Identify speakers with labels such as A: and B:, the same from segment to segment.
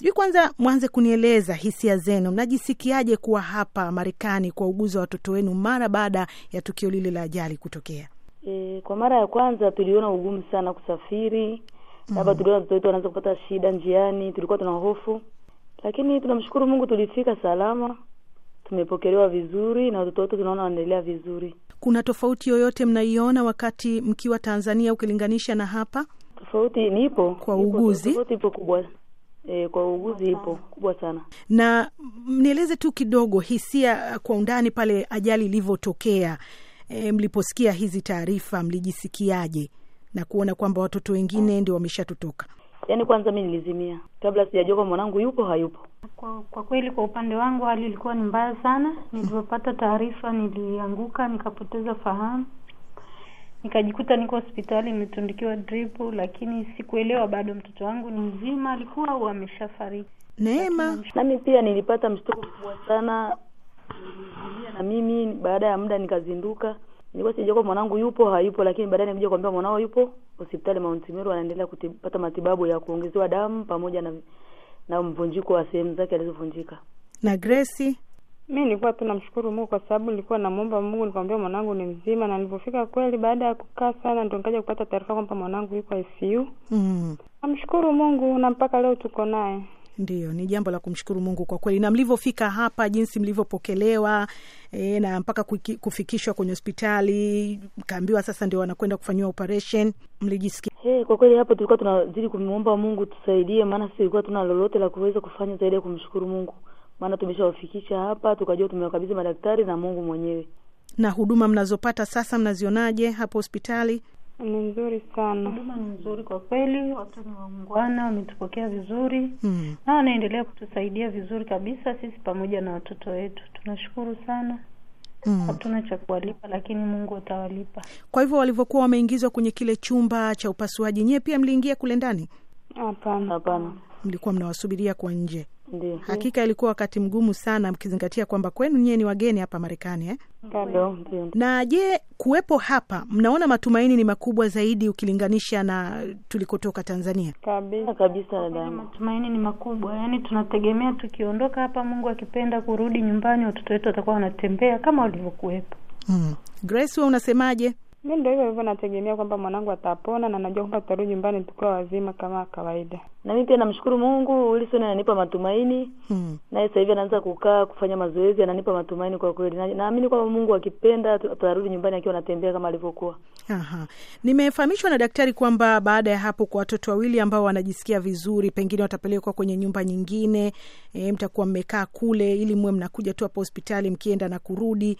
A: Sijui kwanza mwanze kunieleza hisia zenu, mnajisikiaje kuwa hapa Marekani kuwauguza watoto wenu mara baada ya tukio lile la ajali kutokea?
B: E, kwa mara ya kwanza tuliona ugumu sana kusafiri, labda tuliona watoto wetu wanaweza kupata shida njiani, tulikuwa tuna hofu, lakini tunamshukuru Mungu tulifika salama, tumepokelewa vizuri na watoto wetu tunaona wanaendelea vizuri.
A: Kuna tofauti yoyote mnaiona wakati mkiwa Tanzania ukilinganisha na hapa?
B: Tofauti nipo.
A: Kwa uguzi,
B: tofauti ipo kubwa e, kwa uuguzi ipo kubwa sana.
A: na nieleze tu kidogo hisia kwa undani pale ajali ilivyotokea. E, mliposikia hizi taarifa mlijisikiaje na kuona kwamba watoto wengine ndio wameshatotoka?
B: Yaani kwanza mi nilizimia kabla sijajua kwa mwanangu yupo hayupo.
C: Kwa, kwa kweli kwa upande wangu hali ilikuwa ni mbaya sana. Nilipopata taarifa nilianguka nikapoteza fahamu, nikajikuta niko hospitali nimetundikiwa dripu, lakini sikuelewa bado mtoto wangu ni mzima alikuwa au ameshafariki.
A: Neema,
B: Nami pia nilipata mshtuko mkubwa sana, na mimi. Baada ya muda nikazinduka, nilikuwa sijajua kama mwanangu yupo hayupo, lakini baadaye nikuja kuambia mwanao yupo hospitali Mount Meru, anaendelea kupata matibabu ya kuongezewa damu pamoja na na mvunjiko wa sehemu zake alizovunjika.
A: na Grace.
D: Mi nilikuwa tu namshukuru Mungu kwa sababu nilikuwa namwomba Mungu, nikamwambia mwanangu ni mzima, na nilipofika kweli, baada ya kukaa sana, ndo nikaja kupata taarifa kwamba mwanangu yuko ICU.
A: Mm,
D: Namshukuru Mungu na mpaka leo tuko naye.
A: ndiyo, ni jambo la kumshukuru Mungu kwa kweli. Na mlivyofika hapa, jinsi mlivyopokelewa e, na mpaka kufikishwa kwenye hospitali, mkaambiwa sasa ndio wanakwenda kufanyiwa operation, mlijisikia
B: Hey, kwa kweli hapo tulikuwa tunazidi kumwomba Mungu tusaidie, maana sisi tulikuwa tuna lolote la kuweza kufanya zaidi ya kumshukuru Mungu, maana tumeshawafikisha hapa, tukajua tumewakabidhi madaktari na Mungu mwenyewe.
A: na huduma mnazopata sasa mnazionaje hapo hospitali?
D: Ni nzuri sana.
C: Huduma ni nzuri kwa kweli, watu ni waungwana, wametupokea vizuri
A: Mm.
C: na wanaendelea kutusaidia vizuri kabisa, sisi pamoja na watoto wetu. Tunashukuru sana,
A: Mm.
C: hatuna cha kuwalipa, lakini Mungu atawalipa.
A: Kwa hivyo walivyokuwa wameingizwa kwenye kile chumba cha upasuaji, nyie pia mliingia kule ndani?
D: Hapana,
B: Hapana,
A: Mlikuwa mnawasubiria kwa nje?
B: Ndio
A: Hakika ilikuwa wakati mgumu sana, mkizingatia kwamba kwenu nyie ni wageni hapa Marekani eh?
B: ndio ndio.
A: Na je, kuwepo hapa, mnaona matumaini ni makubwa zaidi ukilinganisha na tulikotoka Tanzania?
D: kabisa.
B: kabisa.
C: Matumaini ni makubwa, yaani tunategemea tukiondoka hapa, Mungu akipenda, kurudi nyumbani, watoto wetu watakuwa wanatembea kama walivyokuwepo.
A: Mm. Grace, wewe unasemaje?
D: Mi ndo hivyo hivyo, nategemea kwamba mwanangu atapona na najua kwamba tutarudi nyumbani tukiwa wazima kama kawaida.
B: Na mimi pia namshukuru Mungu, Wilson ananipa matumaini,
A: hmm.
B: naye sasa hivi anaanza kukaa kufanya mazoezi, ananipa matumaini kwa kweli. Na- Naamini kwamba Mungu akipenda tutarudi nyumbani akiwa anatembea kama alivyokuwa.
A: Aha. Nimefahamishwa na daktari kwamba baada ya hapo kwa watoto wawili ambao wanajisikia vizuri, pengine watapelekwa kwenye nyumba nyingine. E, mtakuwa mmekaa kule ili mwe mnakuja tu hapo hospitali mkienda na kurudi.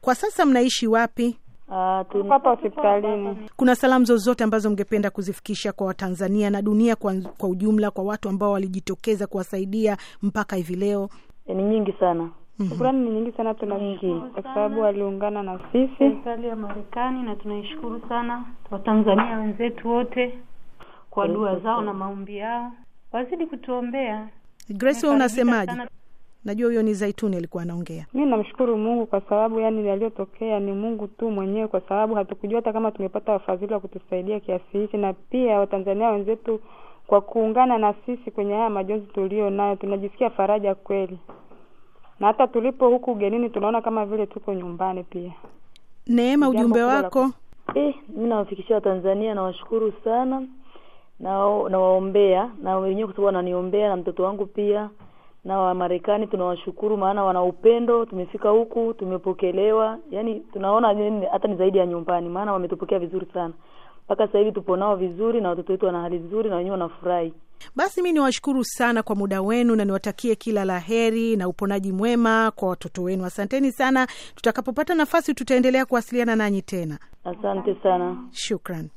A: Kwa sasa mnaishi wapi?
B: Ah,
D: hapa hospitalini.
A: Kuna salamu zozote ambazo mngependa kuzifikisha kwa Watanzania na dunia kwa, kwa ujumla kwa watu ambao walijitokeza kuwasaidia mpaka hivi leo?
B: ni nyingi sana.
D: Shukrani ni nyingi sana, tunashukuru kwa sababu waliungana na sisi.
C: serikali ya Marekani na tunaishukuru sana Watanzania wenzetu wote kwa dua zao na maombi yao, wazidi kutuombea.
A: Grace, unasemaje? Najua huyo ni Zaituni alikuwa anaongea.
D: Mi namshukuru Mungu kwa sababu yani yaliyotokea ni Mungu tu mwenyewe, kwa sababu hatukujua hata kama tumepata wafadhili wa kutusaidia kiasi hichi, na pia Watanzania wenzetu kwa kuungana na sisi kwenye haya majonzi tulio nayo, tunajisikia faraja kweli, na hata tulipo huku ugenini tunaona kama vile tuko nyumbani pia.
A: Neema, ujumbe wako?
B: Eh, mi nawafikishia Watanzania, nawashukuru sana na nawaombea na wenyewe kwa sababu wananiombea na mtoto wangu pia, na Wamarekani tunawashukuru, maana wana upendo. Tumefika huku tumepokelewa, yani tunaona hata ni zaidi ya nyumbani, maana wametupokea vizuri sana. Mpaka sasa hivi tupo nao vizuri na watoto wetu wana hali nzuri na wenyewe wanafurahi.
A: Basi mi niwashukuru sana kwa muda wenu na niwatakie kila la heri na uponaji mwema kwa watoto wenu. Asanteni sana. Tutakapopata nafasi, tutaendelea kuwasiliana nanyi tena.
B: Asante sana.
A: Shukran.